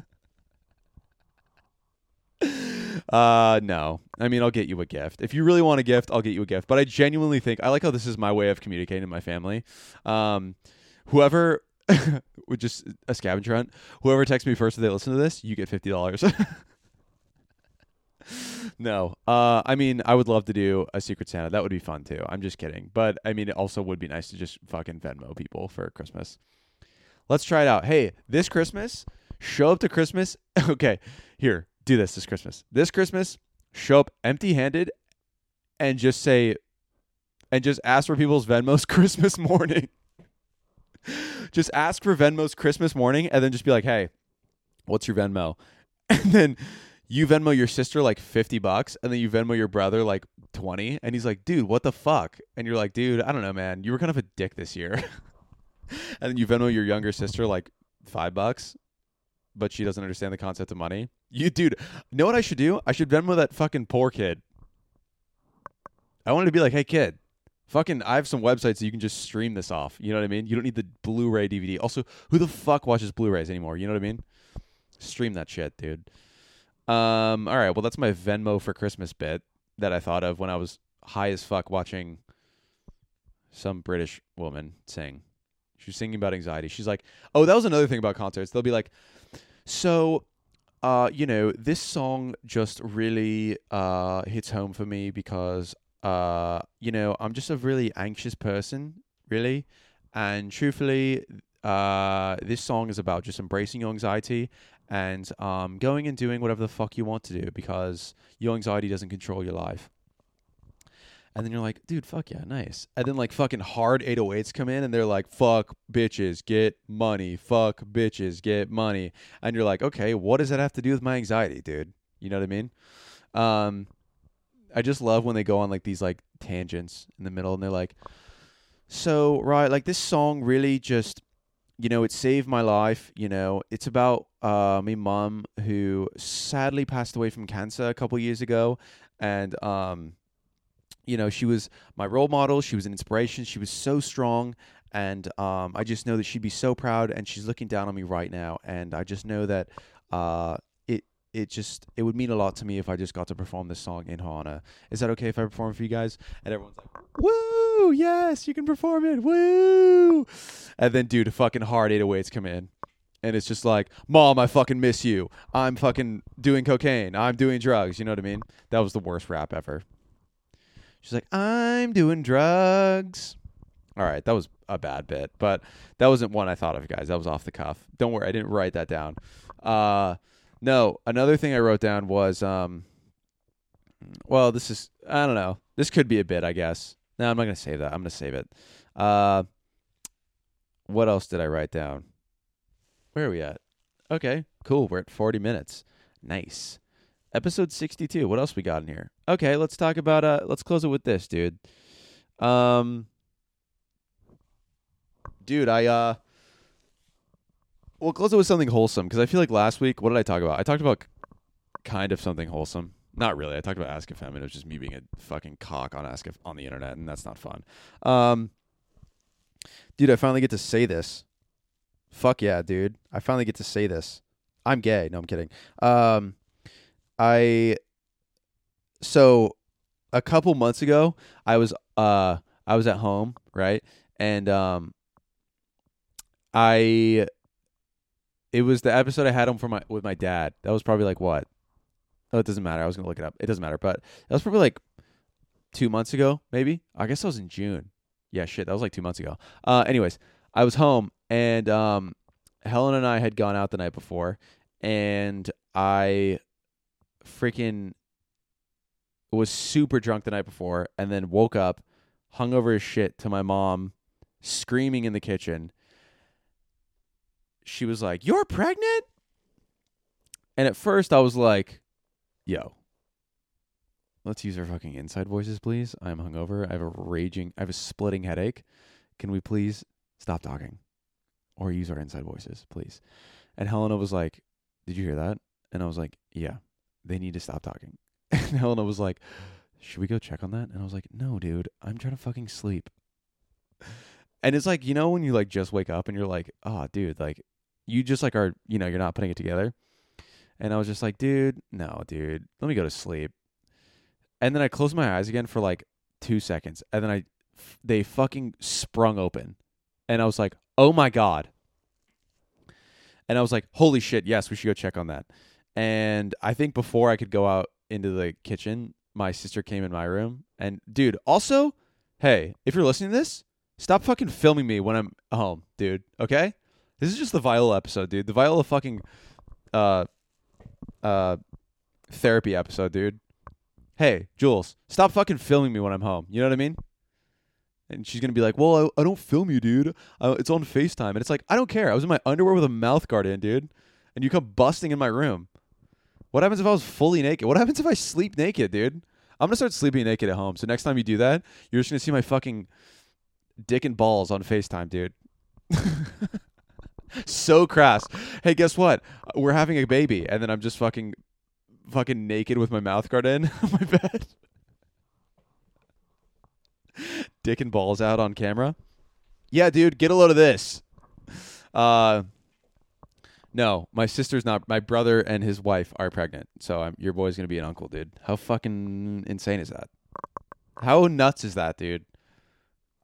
Uh no. I mean, I'll get you a gift. If you really want a gift, I'll get you a gift. But I genuinely think I like how this is my way of communicating to my family. Um whoever would just a scavenger hunt. Whoever texts me first if they listen to this, you get fifty dollars. No. Uh I mean, I would love to do a secret Santa. That would be fun too. I'm just kidding. But I mean, it also would be nice to just fucking Venmo people for Christmas. Let's try it out. Hey, this Christmas, show up to Christmas. okay, here, do this this Christmas. This Christmas, show up empty-handed and just say and just ask for people's Venmos Christmas morning. just ask for Venmos Christmas morning and then just be like, "Hey, what's your Venmo?" And then you Venmo your sister like 50 bucks and then you Venmo your brother like 20 and he's like, "Dude, what the fuck?" And you're like, "Dude, I don't know, man. You were kind of a dick this year." and then you Venmo your younger sister like 5 bucks, but she doesn't understand the concept of money. You dude, know what I should do? I should Venmo that fucking poor kid. I wanted to be like, "Hey kid, fucking I have some websites that you can just stream this off. You know what I mean? You don't need the Blu-ray DVD. Also, who the fuck watches Blu-rays anymore? You know what I mean? Stream that shit, dude. Um, all right, well that's my Venmo for Christmas bit that I thought of when I was high as fuck watching some British woman sing. She was singing about anxiety. She's like, "Oh, that was another thing about concerts. They'll be like, so, uh, you know, this song just really uh hits home for me because uh, you know, I'm just a really anxious person, really, and truthfully, uh, this song is about just embracing your anxiety and um, going and doing whatever the fuck you want to do because your anxiety doesn't control your life. And then you're like, dude, fuck yeah, nice. And then like fucking hard 808s come in and they're like, fuck bitches, get money. Fuck bitches, get money. And you're like, okay, what does that have to do with my anxiety, dude? You know what I mean? Um, I just love when they go on like these like tangents in the middle and they're like, so right, like this song really just, you know, it saved my life. You know, it's about uh, my mom who sadly passed away from cancer a couple years ago, and um, you know, she was my role model. She was an inspiration. She was so strong. And um, I just know that she'd be so proud, and she's looking down on me right now. And I just know that uh, it just it would mean a lot to me if I just got to perform this song in honor. Is that okay if I perform for you guys? And everyone's like, "Woo! Yes, you can perform it. Woo!" And then, dude, fucking hard 808s come in, and it's just like, "Mom, I fucking miss you. I'm fucking doing cocaine. I'm doing drugs. You know what I mean?" That was the worst rap ever. She's like, I'm doing drugs. All right, that was a bad bit, but that wasn't one I thought of, guys. That was off the cuff. Don't worry, I didn't write that down. Uh, no, another thing I wrote down was, um, well, this is, I don't know. This could be a bit, I guess. No, I'm not going to save that. I'm going to save it. Uh, what else did I write down? Where are we at? Okay, cool. We're at 40 minutes. Nice. Episode 62. What else we got in here? Okay, let's talk about uh let's close it with this, dude. Um Dude, I uh We'll close it with something wholesome because I feel like last week what did I talk about? I talked about kind of something wholesome. Not really. I talked about Ask FM and it was just me being a fucking cock on Ask F- on the internet and that's not fun. Um Dude, I finally get to say this. Fuck yeah, dude. I finally get to say this. I'm gay. No, I'm kidding. Um I so a couple months ago I was uh I was at home, right? And um I it was the episode I had on for my with my dad. That was probably like what? Oh, it doesn't matter. I was gonna look it up. It doesn't matter. But that was probably like two months ago, maybe. I guess that was in June. Yeah, shit, that was like two months ago. Uh anyways, I was home and um Helena and I had gone out the night before and I freaking was super drunk the night before and then woke up hungover as shit to my mom screaming in the kitchen. She was like, "You're pregnant?" And at first I was like, "Yo, let's use our fucking inside voices, please. I'm hungover. I have a raging, I have a splitting headache. Can we please stop talking or use our inside voices, please?" And Helena was like, "Did you hear that?" And I was like, "Yeah." they need to stop talking. And Helena was like, should we go check on that? And I was like, no, dude, I'm trying to fucking sleep. And it's like, you know, when you like just wake up and you're like, oh, dude, like you just like are, you know, you're not putting it together. And I was just like, dude, no, dude, let me go to sleep. And then I closed my eyes again for like two seconds. And then i they fucking sprung open. And I was like, oh my God. And I was like, holy shit, yes, we should go check on that. And I think before I could go out into the kitchen, my sister came in my room. And dude, also, hey, if you're listening to this, stop fucking filming me when I'm home, dude. Okay? This is just the Viola episode, dude. The Viola fucking uh uh therapy episode, dude. hey, Jules, stop fucking filming me when I'm home. You know what I mean? And she's gonna be like, well, I, I don't film you, dude. It's on Facetime, and it's like, I don't care. I was in my underwear with a mouth guard in, dude, and you come busting in my room. What happens if I was fully naked? What happens if I sleep naked, dude? I'm gonna start sleeping naked at home. So next time you do that, you're just gonna see my fucking dick and balls on FaceTime, dude. so crass. Hey, guess what? We're having a baby, and then I'm just fucking, fucking naked with my mouth guard in on my bed. dick and balls out on camera. Yeah, dude, get a load of this. Uh, no, my sister's not. My brother and his wife are pregnant, so I'm, your boy's gonna be an uncle, dude. How fucking insane is that? How nuts is that, dude?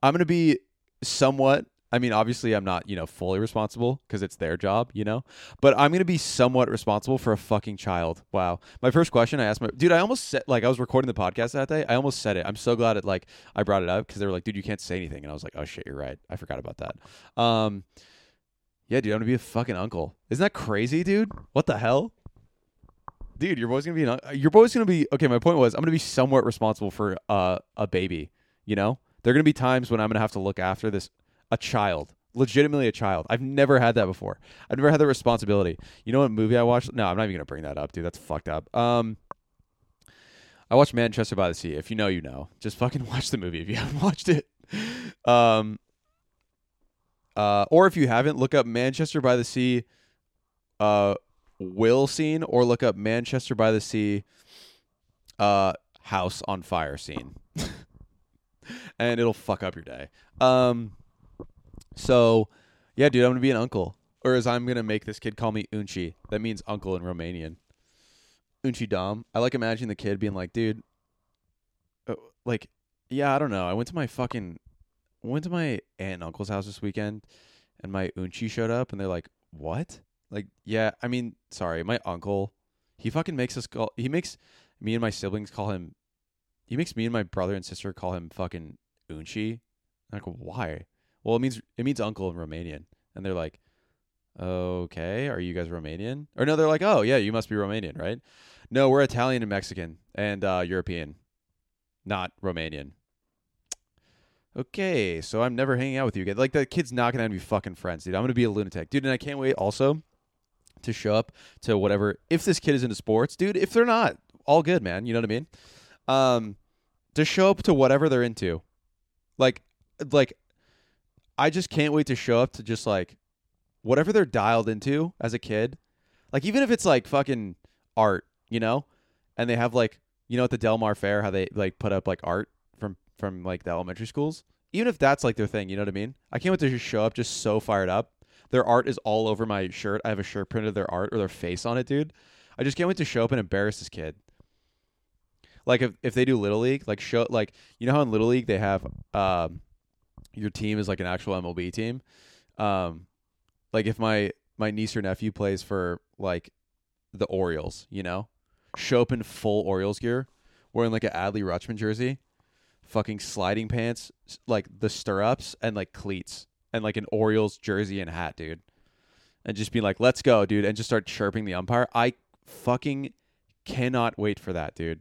I'm gonna be somewhat. I mean, obviously, I'm not, you know, fully responsible because it's their job, you know. But I'm gonna be somewhat responsible for a fucking child. Wow. My first question I asked my dude. I almost said like I was recording the podcast that day. I almost said it. I'm so glad it like I brought it up because they were like, dude, you can't say anything, and I was like, oh shit, you're right. I forgot about that. Um, yeah, dude, I'm gonna be a fucking uncle. Isn't that crazy, dude? What the hell? Dude, your boy's gonna be an, your boy's gonna be okay. My point was, I'm gonna be somewhat responsible for uh, a baby. You know, there are gonna be times when I'm gonna have to look after this a child, legitimately a child. I've never had that before. I've never had the responsibility. You know what movie I watched? No, I'm not even gonna bring that up, dude. That's fucked up. Um, I watched Manchester by the Sea. If you know, you know. Just fucking watch the movie if you haven't watched it. Um, uh, or if you haven't, look up Manchester by the Sea, uh, will scene, or look up Manchester by the Sea, uh, house on fire scene, and it'll fuck up your day. Um, so yeah, dude, I'm gonna be an uncle, or as I'm gonna make this kid call me Unchi. That means uncle in Romanian. Unchi Dom. I like imagining the kid being like, dude, uh, like, yeah, I don't know. I went to my fucking went to my aunt and uncle's house this weekend and my unchi showed up and they're like, "What?" Like, yeah, I mean, sorry, my uncle, he fucking makes us call he makes me and my siblings call him he makes me and my brother and sister call him fucking unchi. I'm like, "Why?" Well, it means it means uncle in Romanian. And they're like, "Okay, are you guys Romanian?" Or no, they're like, "Oh, yeah, you must be Romanian, right?" No, we're Italian and Mexican and uh European, not Romanian okay, so I'm never hanging out with you again. Like the kid's not gonna be fucking friends, dude. I'm gonna be a lunatic, dude. And I can't wait also to show up to whatever. If this kid is into sports, dude. If they're not, all good, man. You know what I mean? Um, to show up to whatever they're into, like, like, I just can't wait to show up to just like whatever they're dialed into as a kid. Like even if it's like fucking art, you know, and they have like you know at the Del Mar Fair how they like put up like art from from like the elementary schools. Even if that's like their thing, you know what I mean? I can't wait to just show up just so fired up. Their art is all over my shirt. I have a shirt printed of their art or their face on it, dude. I just can't wait to show up and embarrass this kid. Like if if they do little league, like show like you know how in little league they have um your team is like an actual MLB team. Um like if my my niece or nephew plays for like the Orioles, you know, show up in full Orioles gear, wearing like an Adley Rutschman jersey, fucking sliding pants, like the stirrups and like cleats, and like an Orioles jersey and hat, dude, and just be like, "Let's go, dude," and just start chirping the umpire. I fucking cannot wait for that, dude.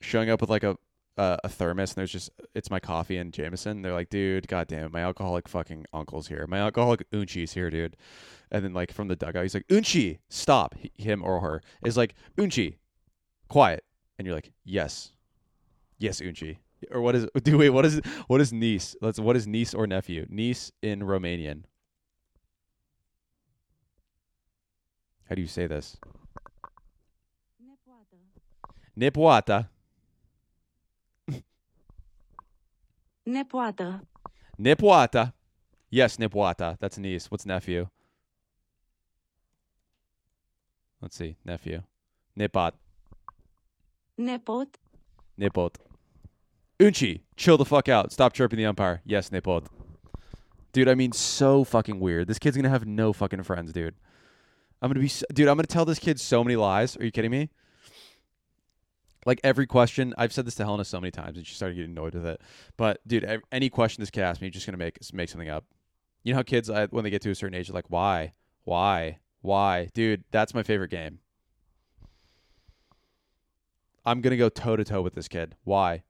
Showing up with like a uh, a thermos and there's just it's my coffee and Jameson. They're like, dude, god damn it, my alcoholic fucking uncle's here. My alcoholic Unchi's here, dude. And then like from the dugout, he's like, Unchi, stop. Him or her is like, Unchi, quiet. And you're like, yes, yes, Unchi. Or what is? Do wait, what is? What is niece? Let's. What is niece or nephew? Niece in Romanian. How do you say this? Nepoata. Nepoată. Nepoata. Yes, Nepoata. That's niece. What's nephew? Let's see. Nephew. Nepot. Nepot. Nepot. Unchi, chill the fuck out. Stop chirping the umpire. Yes, Nepot. Dude, I mean, so fucking weird. This kid's gonna have no fucking friends, dude. I'm gonna be, s- dude. I'm gonna tell this kid so many lies. Are you kidding me? Like every question, I've said this to Helena so many times, and she started getting annoyed with it. But dude, any question this kid asks me, just gonna make make something up. You know how kids, uh, when they get to a certain age, are like, "Why, why, why?" Dude, that's my favorite game. I'm gonna go toe to toe with this kid. Why?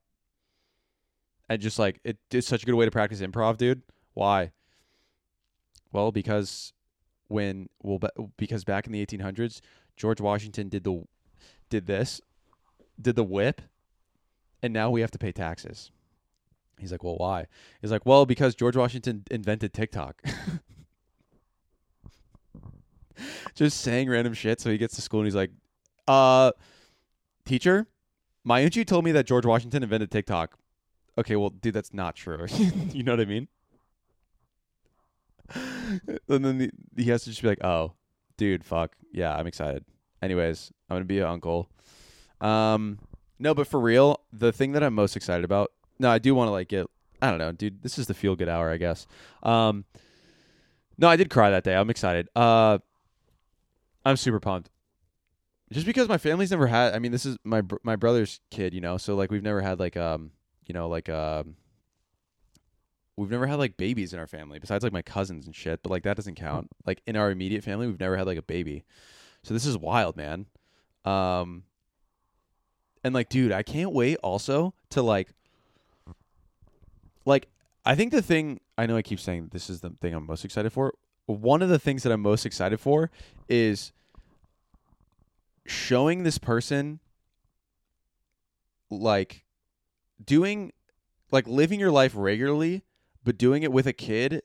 And just like it's such a good way to practice improv, dude. Why? Well, because when well, because back in the 1800s, George Washington did the did this, did the whip, and now we have to pay taxes. He's like, well, why? He's like, well, because George Washington invented TikTok. Just saying random shit. So he gets to school and he's like, uh, teacher, my auntie told me that George Washington invented TikTok. Okay, well, dude, that's not true. you know what I mean? and then the, he has to just be like, oh, dude, fuck. Yeah, I'm excited. Anyways, I'm going to be an uncle. Um, no, but for real, the thing that I'm most excited about, no, I do want to like get, I don't know, dude, this is the feel good hour, I guess. Um, no, I did cry that day. I'm excited. Uh, I'm super pumped. Just because my family's never had. I mean, this is my my brother's kid, you know. So like, we've never had like um, you know, like um, we've never had like babies in our family besides like my cousins and shit. But like that doesn't count. Like in our immediate family, we've never had like a baby. So this is wild, man. Um, and like, dude, I can't wait also to like, like, I think the thing I know I keep saying this is the thing I'm most excited for. One of the things that I'm most excited for is showing this person like doing like living your life regularly but doing it with a kid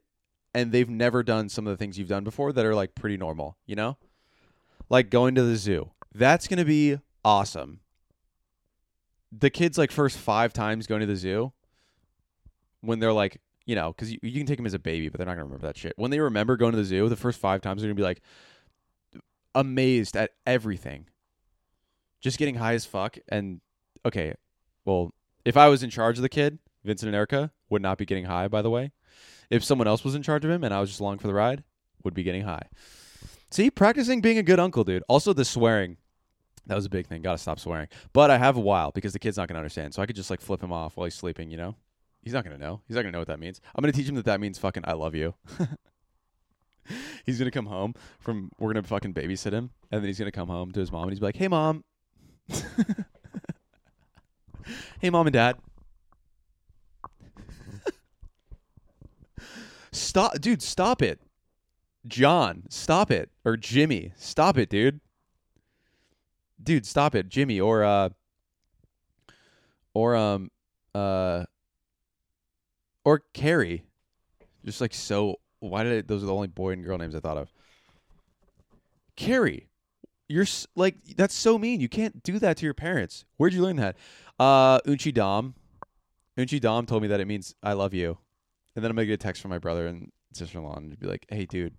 and they've never done some of the things you've done before that are like pretty normal, you know? Like going to the zoo. That's going to be awesome. The kids like first 5 times going to the zoo when they're like, you know, cuz you, you can take them as a baby, but they're not to remember that shit. When they remember going to the zoo, the first 5 times they're to be like amazed at everything. Just getting high as fuck and okay, well, if I was in charge of the kid, Vincent and Erica would not be getting high, by the way. If someone else was in charge of him and I was just along for the ride, would be getting high. See, practicing being a good uncle, dude. Also, the swearing. That was a big thing. Gotta stop swearing. But I have a while because the kid's not gonna understand. So I could just like flip him off while he's sleeping, you know? He's not gonna know. He's not gonna know what that means. I'm gonna teach him that that means fucking I love you. he's gonna come home from, we're gonna fucking babysit him. And then he's gonna come home to his mom and he's be like, hey, mom. hey, mom and dad. Stop, dude, stop it. John, stop it. Or Jimmy, stop it, dude. Dude, stop it. Jimmy or uh or um uh or Carrie. Just like so why did I, those are the only boy and girl names I thought of. Carrie. You're like that's so mean. You can't do that to your parents. Where'd you learn that? Uh Unchi Dom. Unchi Dom told me that it means I love you. And then I'm gonna get a text from my brother and sister in law and be like, Hey dude,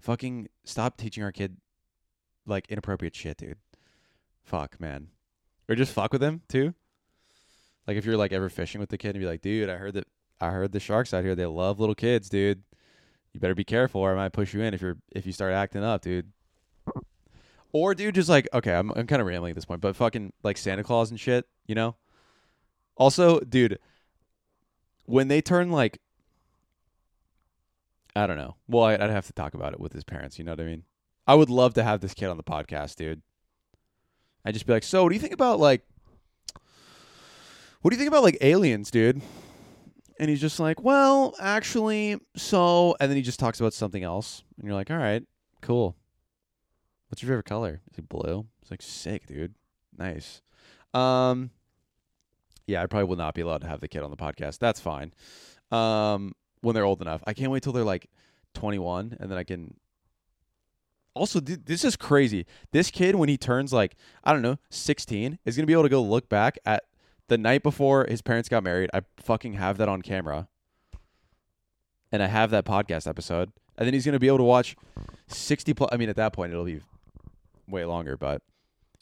fucking stop teaching our kid like inappropriate shit, dude. Fuck, man. Or just fuck with him too. Like if you're like ever fishing with the kid and be like, dude, I heard that I heard the sharks out here, they love little kids, dude. You better be careful or I might push you in if you're if you start acting up, dude. Or dude, just like okay, I'm I'm kind of rambling at this point, but fucking like Santa Claus and shit, you know. Also, dude, when they turn like, I don't know. Well, I, I'd have to talk about it with his parents. You know what I mean? I would love to have this kid on the podcast, dude. I'd just be like, so what do you think about like, what do you think about like aliens, dude? And he's just like, well, actually, so, and then he just talks about something else, and you're like, all right, cool. What's your favorite color? It's like blue. It's like sick, dude. Nice. Um, yeah, I probably will not be allowed to have the kid on the podcast. That's fine. Um, when they're old enough, I can't wait till they're like 21, and then I can. Also, th- this is crazy. This kid, when he turns like I don't know 16, is gonna be able to go look back at the night before his parents got married. I fucking have that on camera, and I have that podcast episode, and then he's gonna be able to watch 60 plus. I mean, at that point, it'll be way longer, but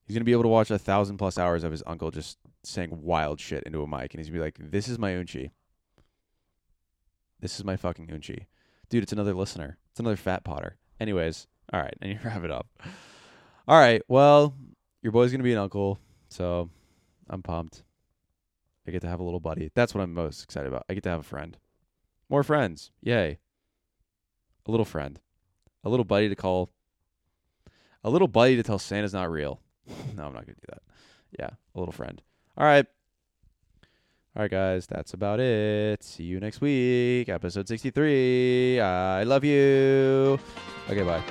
he's gonna be able to watch a thousand plus hours of his uncle just saying wild shit into a mic, and he's gonna be like, "This is my unchi. This is my fucking unchi, dude. It's another listener. It's another fat potter. Anyways, all right, and you wrap it up. All right, well, your boy's gonna be an uncle, so I'm pumped. I get to have a little buddy. That's what I'm most excited about. I get to have a friend. More friends. Yay. A little friend. A little buddy to call. A little buddy to tell Santa's not real. no, I'm not going to do that. Yeah, a little friend. All right. All right, guys, that's about it. See you next week, episode 63. I love you. Okay, bye.